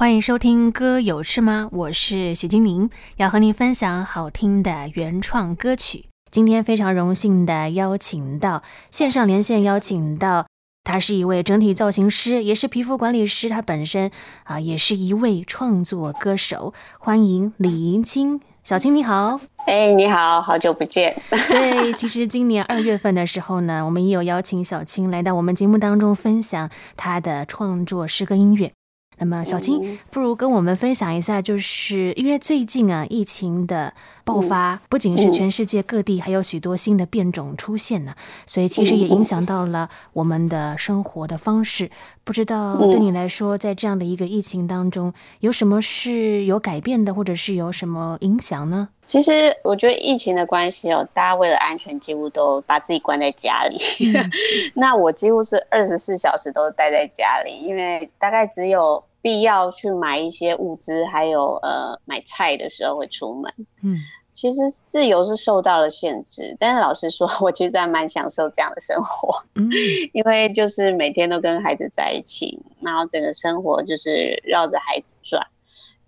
欢迎收听歌有事吗？我是许金宁，要和您分享好听的原创歌曲。今天非常荣幸的邀请到线上连线，邀请到他是一位整体造型师，也是皮肤管理师，他本身啊也是一位创作歌手。欢迎李银青，小青你好，哎，你好，好久不见。对，其实今年二月份的时候呢，我们也有邀请小青来到我们节目当中分享她的创作诗歌音乐。那么，小青，不如跟我们分享一下，就是因为最近啊，疫情的爆发，不仅是全世界各地，还有许多新的变种出现呢，所以其实也影响到了我们的生活的方式。不知道对你来说，在这样的一个疫情当中，有什么是有改变的，或者是有什么影响呢？其实我觉得疫情的关系哦，大家为了安全，几乎都把自己关在家里。嗯、那我几乎是二十四小时都待在家里，因为大概只有。必要去买一些物资，还有呃买菜的时候会出门。嗯，其实自由是受到了限制，但是老实说，我其实还蛮享受这样的生活。嗯，因为就是每天都跟孩子在一起，然后整个生活就是绕着孩子转。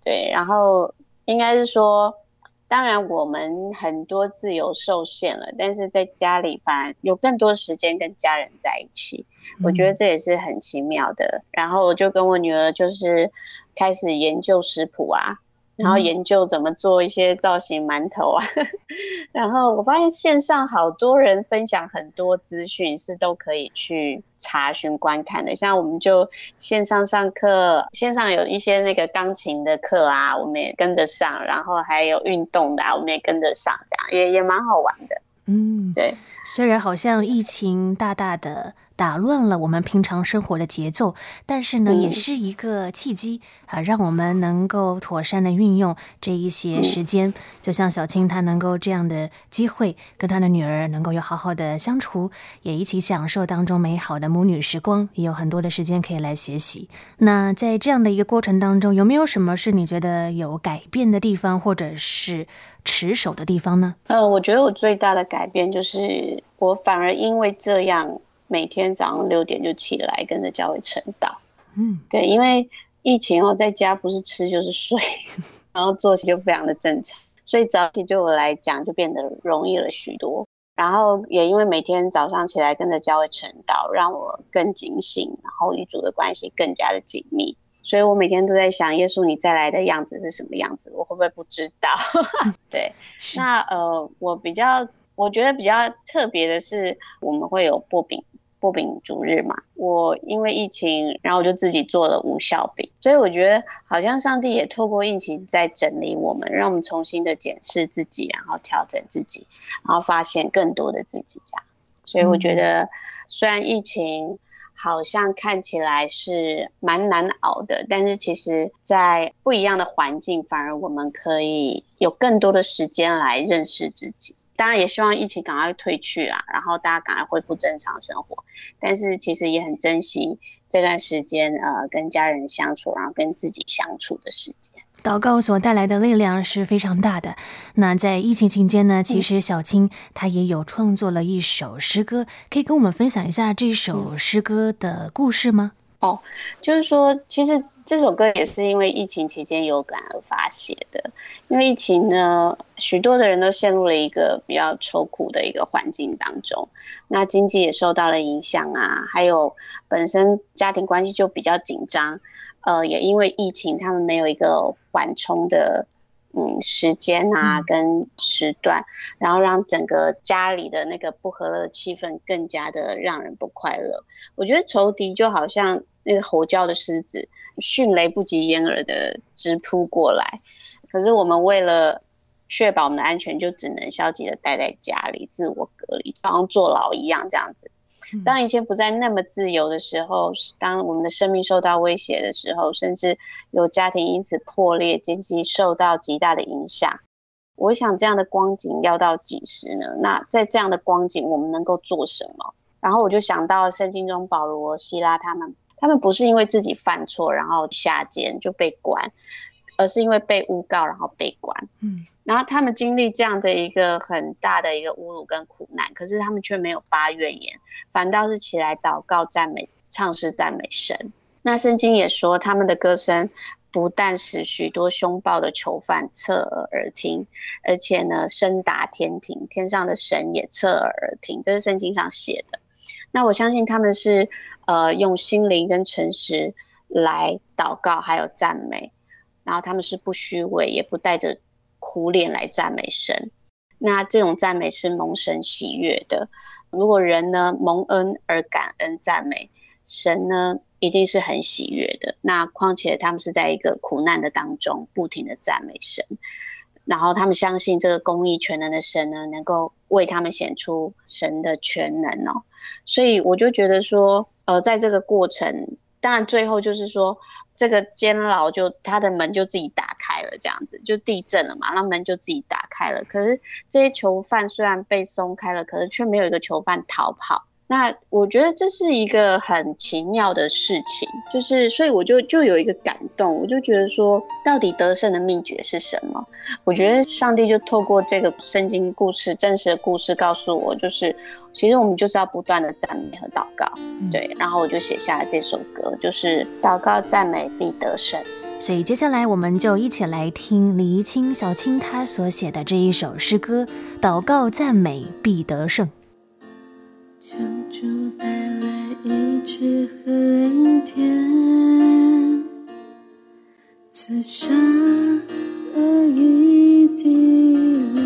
对，然后应该是说。当然，我们很多自由受限了，但是在家里反而有更多时间跟家人在一起，我觉得这也是很奇妙的。然后我就跟我女儿就是开始研究食谱啊。然后研究怎么做一些造型馒头啊，然后我发现线上好多人分享很多资讯是都可以去查询观看的，像我们就线上上课，线上有一些那个钢琴的课啊，我们也跟着上，然后还有运动的啊，我们也跟着上，这样也也蛮好玩的。嗯，对，虽然好像疫情大大的。打乱了我们平常生活的节奏，但是呢，也是一个契机啊，让我们能够妥善的运用这一些时间。就像小青她能够这样的机会，跟她的女儿能够有好好的相处，也一起享受当中美好的母女时光，也有很多的时间可以来学习。那在这样的一个过程当中，有没有什么是你觉得有改变的地方，或者是持守的地方呢？呃，我觉得我最大的改变就是，我反而因为这样。每天早上六点就起来跟着教会晨祷，嗯，对，因为疫情哦，在家不是吃就是睡，然后作息就非常的正常，所以早起对我来讲就变得容易了许多。然后也因为每天早上起来跟着教会晨祷，让我更警醒，然后与主的关系更加的紧密。所以我每天都在想，耶稣你再来的样子是什么样子？我会不会不知道？对，那呃，我比较我觉得比较特别的是，我们会有薄饼。擘饼主日嘛，我因为疫情，然后我就自己做了无效饼，所以我觉得好像上帝也透过疫情在整理我们，让我们重新的检视自己，然后调整自己，然后发现更多的自己这样。所以我觉得，虽然疫情好像看起来是蛮难熬的，但是其实在不一样的环境，反而我们可以有更多的时间来认识自己。当然也希望疫情赶快退去啦，然后大家赶快恢复正常生活。但是其实也很珍惜这段时间，呃，跟家人相处，然后跟自己相处的时间。祷告所带来的力量是非常大的。那在疫情期间呢，其实小青她也有创作了一首诗歌，可以跟我们分享一下这首诗歌的故事吗？哦，就是说，其实。这首歌也是因为疫情期间有感而发写的。因为疫情呢，许多的人都陷入了一个比较愁苦的一个环境当中，那经济也受到了影响啊，还有本身家庭关系就比较紧张，呃，也因为疫情，他们没有一个缓冲的嗯时间啊跟时段，然后让整个家里的那个不和乐气氛更加的让人不快乐。我觉得仇敌就好像那个吼叫的狮子。迅雷不及掩耳的直扑过来，可是我们为了确保我们的安全，就只能消极的待在家里，自我隔离，好像坐牢一样这样子。当一切不再那么自由的时候，当我们的生命受到威胁的时候，甚至有家庭因此破裂，经济受到极大的影响，我想这样的光景要到几时呢？那在这样的光景，我们能够做什么？然后我就想到圣经中保罗、希拉他们。他们不是因为自己犯错，然后下监就被关，而是因为被诬告，然后被关。嗯，然后他们经历这样的一个很大的一个侮辱跟苦难，可是他们却没有发怨言，反倒是起来祷告、赞美、唱诗赞美神。那圣经也说，他们的歌声不但使许多凶暴的囚犯侧耳而听，而且呢，声达天庭，天上的神也侧耳而听。这是圣经上写的。那我相信他们是呃用心灵跟诚实来祷告，还有赞美，然后他们是不虚伪，也不带着苦脸来赞美神。那这种赞美是蒙神喜悦的。如果人呢蒙恩而感恩赞美神呢，一定是很喜悦的。那况且他们是在一个苦难的当中，不停的赞美神，然后他们相信这个公义全能的神呢，能够为他们显出神的全能哦。所以我就觉得说，呃，在这个过程，当然最后就是说。这个监牢就他的门就自己打开了，这样子就地震了嘛，那门就自己打开了。可是这些囚犯虽然被松开了，可是却没有一个囚犯逃跑。那我觉得这是一个很奇妙的事情，就是所以我就就有一个感动，我就觉得说，到底得胜的秘诀是什么？我觉得上帝就透过这个圣经故事，真实的故事告诉我，就是其实我们就是要不断的赞美和祷告，对。然后我就写下了这首歌，就是祷告赞美必得胜。所以接下来我们就一起来听李怡清小青她所写的这一首诗歌：祷告赞美必得胜。求主带来一曲和恩典紫砂和一滴泪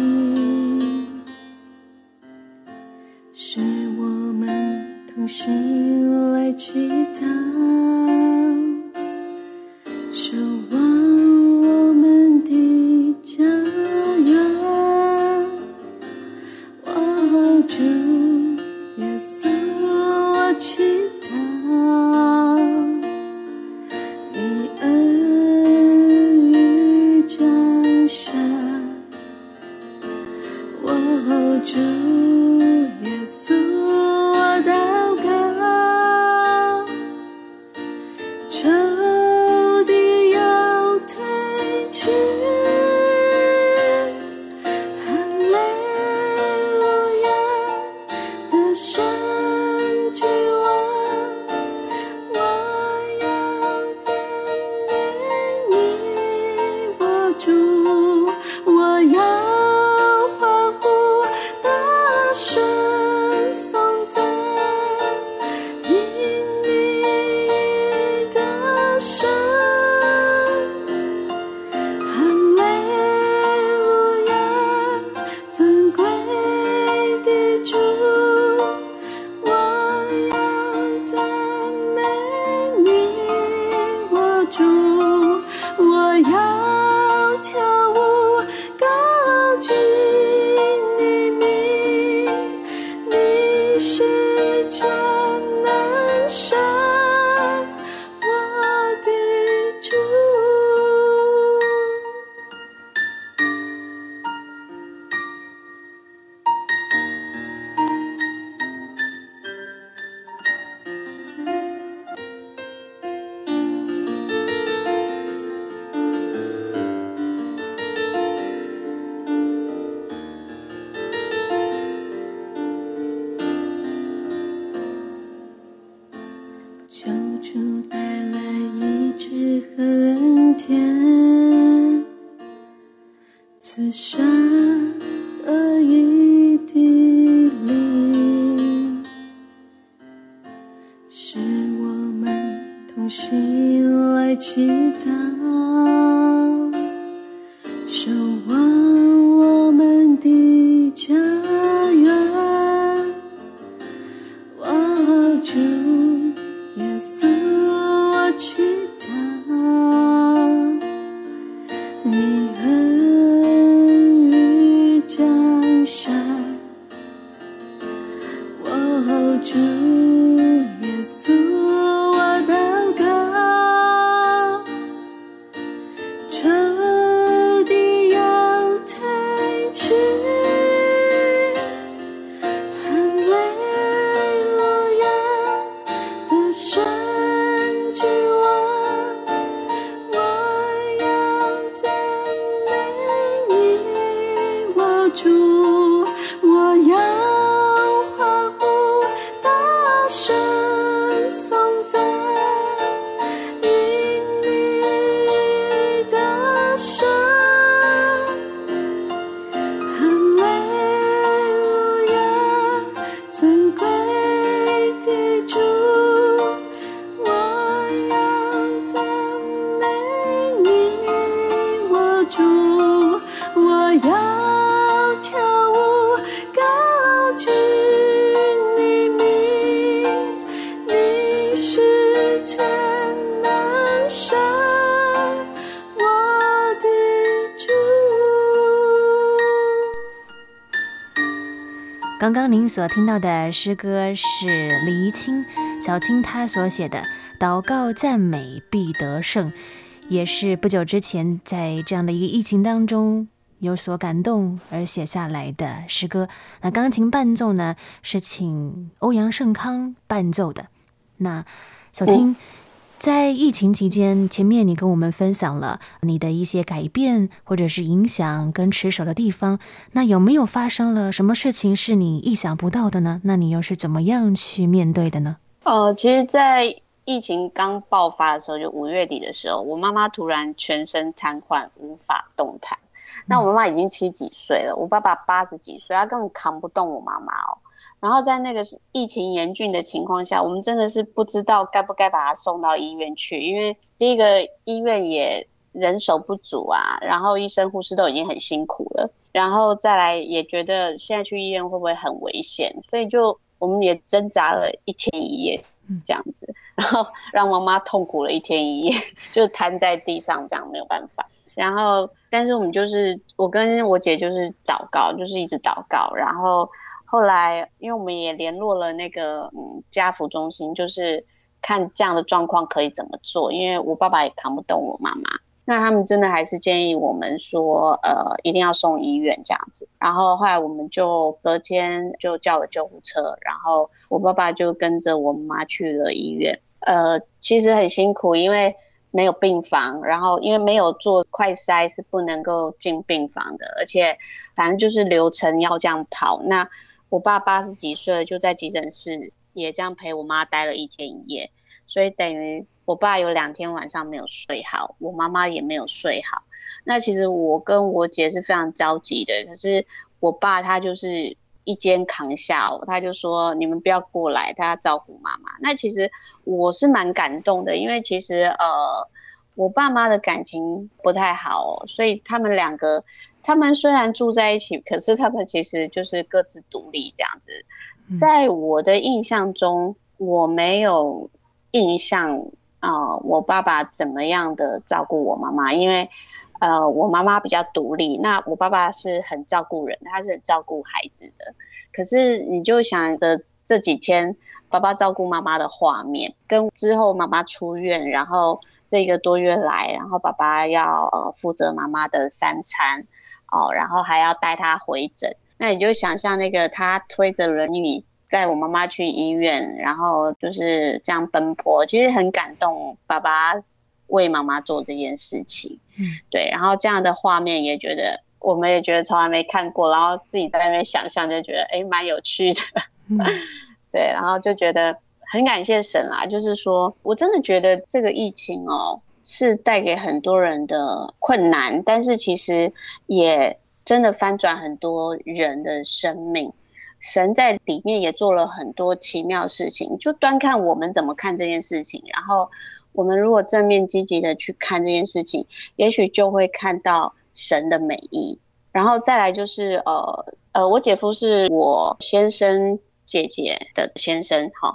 是我们同心来祈祷守望我们的家园。要刚刚您所听到的诗歌是李清小青她所写的《祷告赞美必得胜》，也是不久之前在这样的一个疫情当中有所感动而写下来的诗歌。那钢琴伴奏呢，是请欧阳胜康伴奏的。那小青。在疫情期间，前面你跟我们分享了你的一些改变或者是影响跟持守的地方，那有没有发生了什么事情是你意想不到的呢？那你又是怎么样去面对的呢？呃，其实，在疫情刚爆发的时候，就五月底的时候，我妈妈突然全身瘫痪，无法动弹。那我妈妈已经七几岁了，我爸爸八十几岁，他根本扛不动我妈妈哦。然后在那个疫情严峻的情况下，我们真的是不知道该不该把他送到医院去，因为第一个医院也人手不足啊，然后医生护士都已经很辛苦了，然后再来也觉得现在去医院会不会很危险，所以就我们也挣扎了一天一夜这样子，然后 让妈妈痛苦了一天一夜，就瘫在地上这样没有办法。然后但是我们就是我跟我姐就是祷告，就是一直祷告，然后。后来，因为我们也联络了那个嗯家扶中心，就是看这样的状况可以怎么做。因为我爸爸也扛不动我妈妈，那他们真的还是建议我们说，呃，一定要送医院这样子。然后后来我们就隔天就叫了救护车，然后我爸爸就跟着我妈去了医院。呃，其实很辛苦，因为没有病房，然后因为没有做快筛是不能够进病房的，而且反正就是流程要这样跑那。我爸八十几岁，就在急诊室也这样陪我妈待了一天一夜，所以等于我爸有两天晚上没有睡好，我妈妈也没有睡好。那其实我跟我姐是非常焦急的，可是我爸他就是一肩扛下，他就说你们不要过来，他要照顾妈妈。那其实我是蛮感动的，因为其实呃我爸妈的感情不太好，所以他们两个。他们虽然住在一起，可是他们其实就是各自独立这样子。在我的印象中，我没有印象啊、呃，我爸爸怎么样的照顾我妈妈？因为呃，我妈妈比较独立，那我爸爸是很照顾人，他是很照顾孩子的。可是你就想着这几天爸爸照顾妈妈的画面，跟之后妈妈出院，然后这一个多月来，然后爸爸要呃负责妈妈的三餐。哦，然后还要带他回诊，那你就想象那个他推着轮椅载我妈妈去医院，然后就是这样奔波，其实很感动。爸爸为妈妈做这件事情，嗯，对，然后这样的画面也觉得，我们也觉得从来没看过，然后自己在那边想象就觉得，哎，蛮有趣的，嗯、对，然后就觉得很感谢神啦，就是说我真的觉得这个疫情哦。是带给很多人的困难，但是其实也真的翻转很多人的生命。神在里面也做了很多奇妙事情，就端看我们怎么看这件事情。然后我们如果正面积极的去看这件事情，也许就会看到神的美意。然后再来就是呃呃，我姐夫是我先生姐姐的先生。哈，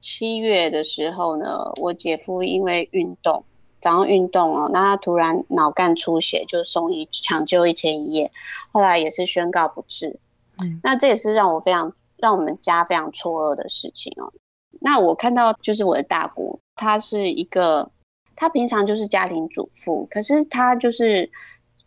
七月的时候呢，我姐夫因为运动。早上运动哦，那他突然脑干出血，就送医抢救一天一夜，后来也是宣告不治。嗯，那这也是让我非常让我们家非常错愕的事情哦。那我看到就是我的大姑，她是一个，她平常就是家庭主妇，可是她就是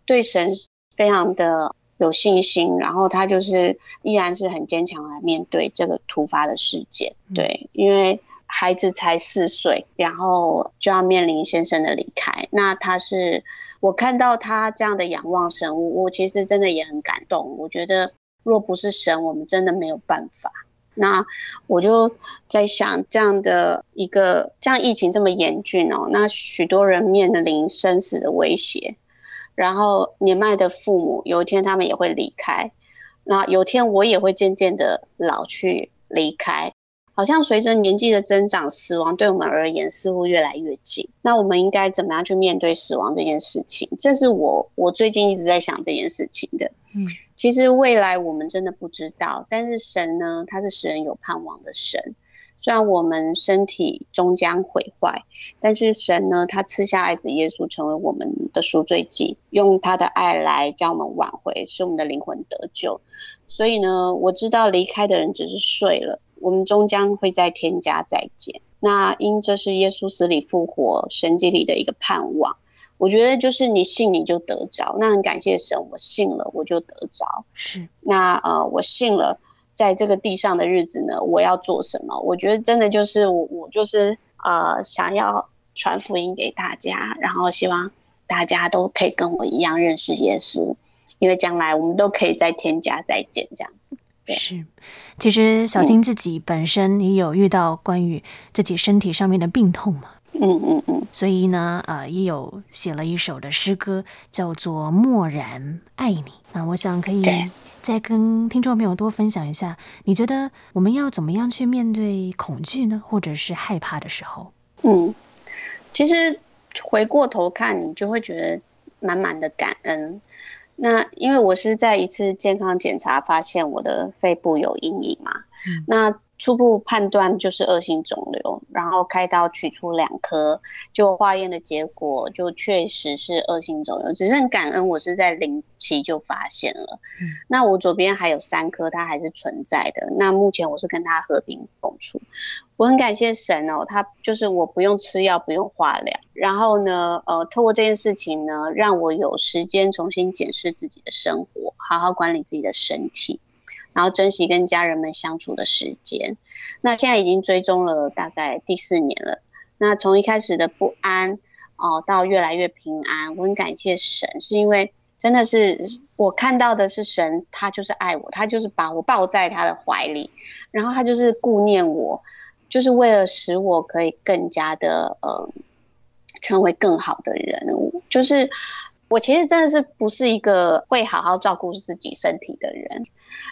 对神非常的有信心，然后她就是依然是很坚强来面对这个突发的事件。对，因为。孩子才四岁，然后就要面临先生的离开。那他是我看到他这样的仰望神，我我其实真的也很感动。我觉得若不是神，我们真的没有办法。那我就在想，这样的一个这样疫情这么严峻哦，那许多人面临生死的威胁。然后年迈的父母，有一天他们也会离开，那有天我也会渐渐的老去离开，好像随着年纪的增长，死亡对我们而言似乎越来越近。那我们应该怎么样去面对死亡这件事情？这是我我最近一直在想这件事情的。嗯，其实未来我们真的不知道，但是神呢，他是使人有盼望的神。虽然我们身体终将毁坏，但是神呢，他赐下爱子耶稣成为我们的赎罪祭，用他的爱来将我们挽回，使我们的灵魂得救。所以呢，我知道离开的人只是睡了，我们终将会再添加再见。那因这是耶稣死里复活神迹里的一个盼望，我觉得就是你信你就得着。那很感谢神，我信了我就得着。是，那呃，我信了。在这个地上的日子呢，我要做什么？我觉得真的就是我，我就是呃，想要传福音给大家，然后希望大家都可以跟我一样认识耶稣，因为将来我们都可以再添加再见，这样子。对。是，其实小金自己本身也有遇到关于自己身体上面的病痛嘛，嗯嗯嗯，所以呢，呃，也有写了一首的诗歌，叫做《默然爱你》。那我想可以。再跟听众朋友多分享一下，你觉得我们要怎么样去面对恐惧呢？或者是害怕的时候？嗯，其实回过头看，你就会觉得满满的感恩。那因为我是在一次健康检查发现我的肺部有阴影嘛，嗯、那。初步判断就是恶性肿瘤，然后开刀取出两颗，就化验的结果就确实是恶性肿瘤。只是很感恩，我是在零期就发现了。嗯、那我左边还有三颗，它还是存在的。那目前我是跟它和平共处。我很感谢神哦，他就是我不用吃药，不用化疗。然后呢，呃，透过这件事情呢，让我有时间重新检视自己的生活，好好管理自己的身体。然后珍惜跟家人们相处的时间。那现在已经追踪了大概第四年了。那从一开始的不安哦，到越来越平安，我很感谢神，是因为真的是我看到的是神，他就是爱我，他就是把我抱在他的怀里，然后他就是顾念我，就是为了使我可以更加的呃，成为更好的人，就是。我其实真的是不是一个会好好照顾自己身体的人，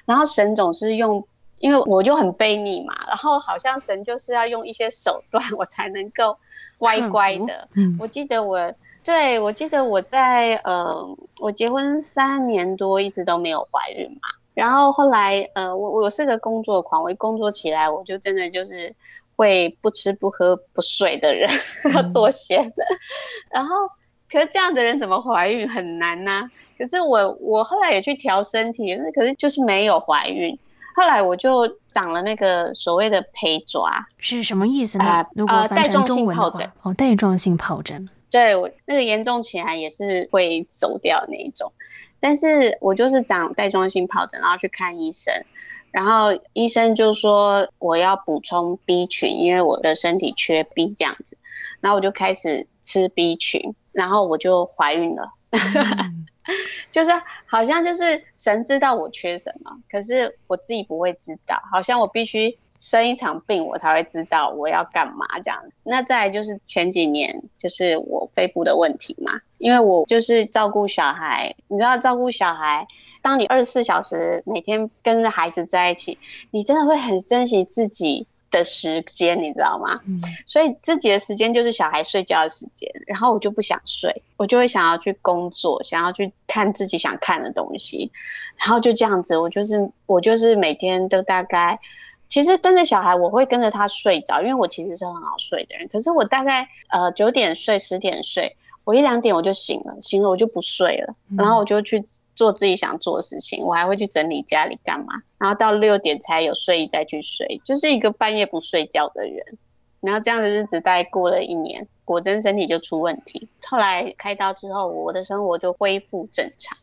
然后神总是用，因为我就很悖逆嘛，然后好像神就是要用一些手段，我才能够乖乖的。嗯，我记得我，对，我记得我在呃，我结婚三年多一直都没有怀孕嘛，然后后来呃，我我是个工作狂，我一工作起来我就真的就是会不吃不喝不睡的人，要做咸的，然后。可是这样的人怎么怀孕很难呐、啊？可是我我后来也去调身体，可是就是没有怀孕。后来我就长了那个所谓的胚爪，是什么意思呢？呃、如果带状性疱疹哦，带状性疱疹。对，我那个严重起来也是会走掉那一种。但是我就是长带状性疱疹，然后去看医生，然后医生就说我要补充 B 群，因为我的身体缺 B 这样子。然后我就开始吃 B 群。然后我就怀孕了，嗯、就是好像就是神知道我缺什么，可是我自己不会知道，好像我必须生一场病，我才会知道我要干嘛这样。那再来就是前几年，就是我肺部的问题嘛，因为我就是照顾小孩，你知道照顾小孩，当你二十四小时每天跟着孩子在一起，你真的会很珍惜自己的时间，你知道吗？嗯，所以自己的时间就是小孩睡觉的时间，然后我就不想睡，我就会想要去工作，想要去看自己想看的东西，然后就这样子，我就是我就是每天都大概，其实跟着小孩，我会跟着他睡着，因为我其实是很好睡的人，可是我大概呃九点睡，十点睡，我一两点我就醒了，醒了我就不睡了，然后我就去。做自己想做的事情，我还会去整理家里干嘛，然后到六点才有睡意再去睡，就是一个半夜不睡觉的人。然后这样的日子大概过了一年，果真身体就出问题。后来开刀之后，我的生活就恢复正常。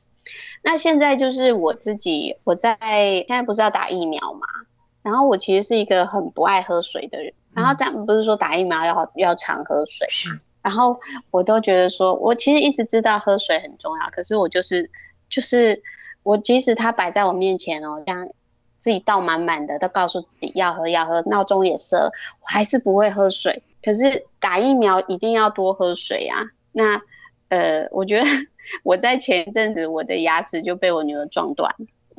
那现在就是我自己，我在现在不是要打疫苗嘛？然后我其实是一个很不爱喝水的人。然后但不是说打疫苗要要常喝水嘛？然后我都觉得说，我其实一直知道喝水很重要，可是我就是。就是我，即使它摆在我面前哦，这样自己倒满满的，都告诉自己要喝要喝，闹钟也设，我还是不会喝水。可是打疫苗一定要多喝水啊。那呃，我觉得 我在前一阵子我的牙齿就被我女儿撞断，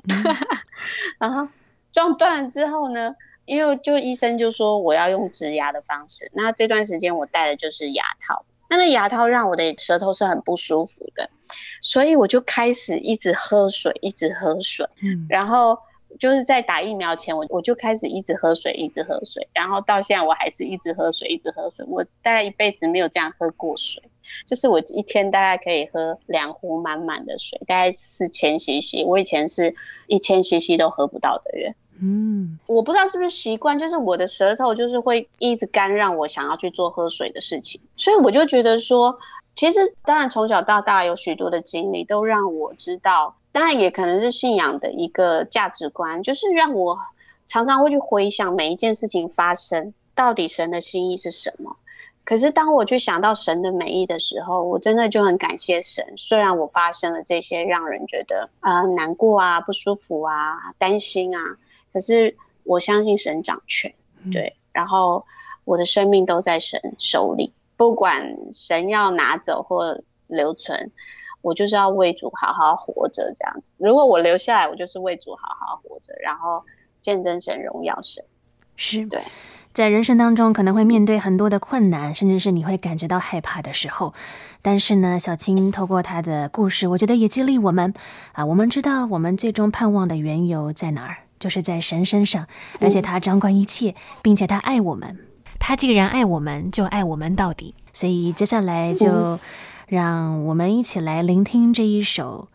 嗯、然后撞断了之后呢，因为就医生就说我要用植牙的方式，那这段时间我戴的就是牙套，那那牙套让我的舌头是很不舒服的，所以我就开始一直喝水，一直喝水，嗯，然后。就是在打疫苗前，我我就开始一直喝水，一直喝水，然后到现在我还是一直喝水，一直喝水。我大概一辈子没有这样喝过水，就是我一天大概可以喝两壶满满的水，大概四千 CC。我以前是一千 CC 都喝不到的人。嗯，我不知道是不是习惯，就是我的舌头就是会一直干，让我想要去做喝水的事情，所以我就觉得说，其实当然从小到大有许多的经历都让我知道。当然也可能是信仰的一个价值观，就是让我常常会去回想每一件事情发生，到底神的心意是什么。可是当我去想到神的美意的时候，我真的就很感谢神。虽然我发生了这些让人觉得啊、难过啊、不舒服啊、担心啊，可是我相信神掌权，对。然后我的生命都在神手里，不管神要拿走或留存。我就是要为主好好活着，这样子。如果我留下来，我就是为主好好活着，然后见证神荣耀神。是对，在人生当中可能会面对很多的困难，甚至是你会感觉到害怕的时候。但是呢，小青透过她的故事，我觉得也激励我们啊。我们知道我们最终盼望的缘由在哪儿，就是在神身上，而且他掌管一切，并且他爱我们。他既然爱我们，就爱我们到底。所以接下来就。嗯让我们一起来聆听这一首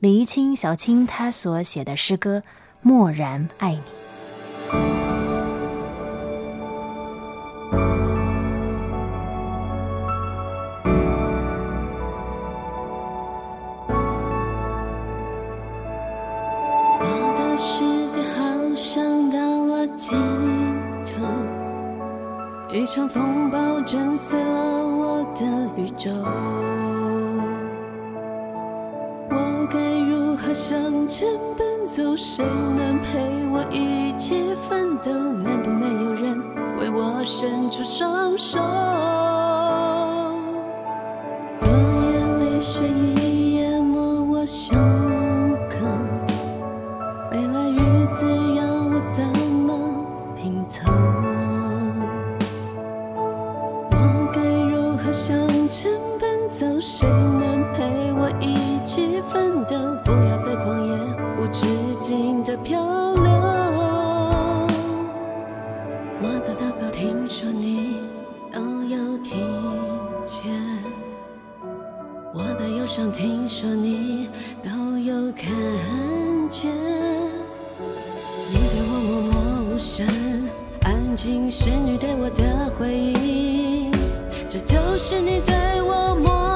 李怡清小青她所写的诗歌《默然爱你》。前奔走，谁能陪我一起奋斗？能不能有人为我伸出双手？你对我默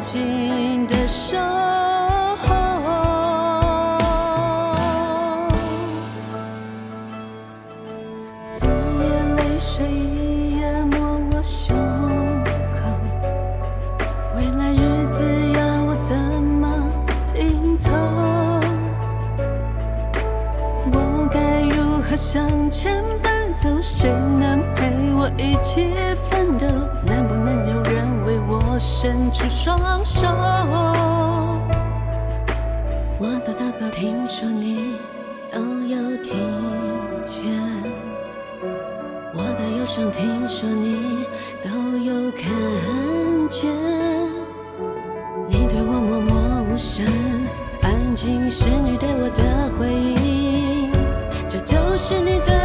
静的守候。昨夜泪水已淹没我胸口，未来日子要我怎么拼凑？我该如何向前奔走？谁能陪我一起？伸出双手我的祷告听说你都有听见。我的忧伤听说你都有看见。你对我默默无声安静是你对我的回应。这就是你的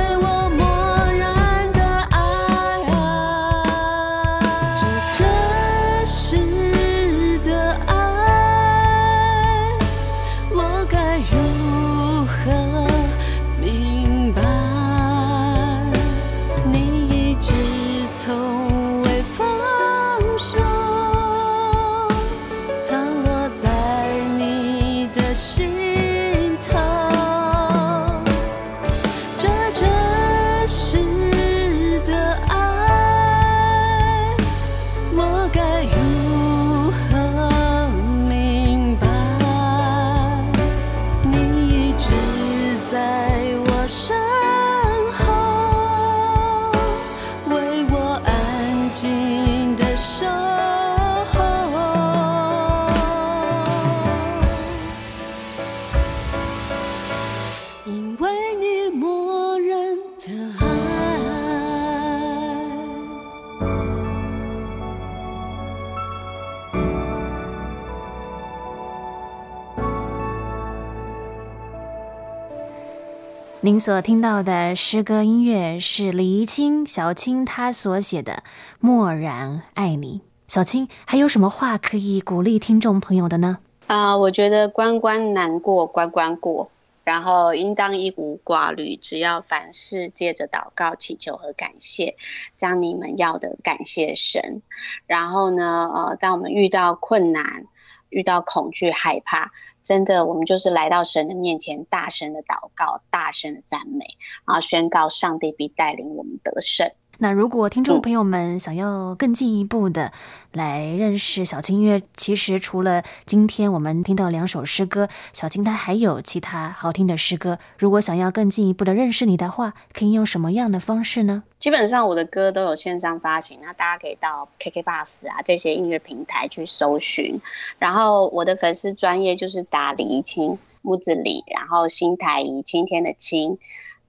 您所听到的诗歌音乐是李怡清小青她所写的《默然爱你》。小青还有什么话可以鼓励听众朋友的呢？啊、我觉得关关难过关关过，然后应当一无挂虑，只要凡事借着祷告、祈求和感谢，将你们要的感谢神。然后呢，呃，当我们遇到困难、遇到恐惧、害怕。真的，我们就是来到神的面前，大声的祷告，大声的赞美，啊宣告上帝必带领我们得胜。那如果听众朋友们想要更进一步的来认识小青音乐，其实除了今天我们听到两首诗歌，小青她还有其他好听的诗歌。如果想要更进一步的认识你的话，可以用什么样的方式呢？基本上我的歌都有线上发行，那大家可以到 KKBOX 啊这些音乐平台去搜寻。然后我的粉丝专业就是打李怡清木子李，然后新台怡青天的青。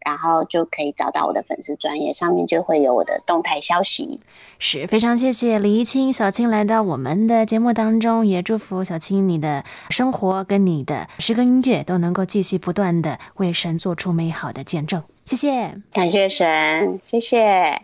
然后就可以找到我的粉丝专业，上面就会有我的动态消息。是非常谢谢李一清小青来到我们的节目当中，也祝福小青你的生活跟你的诗歌音乐都能够继续不断的为神做出美好的见证。谢谢，感谢神，谢谢。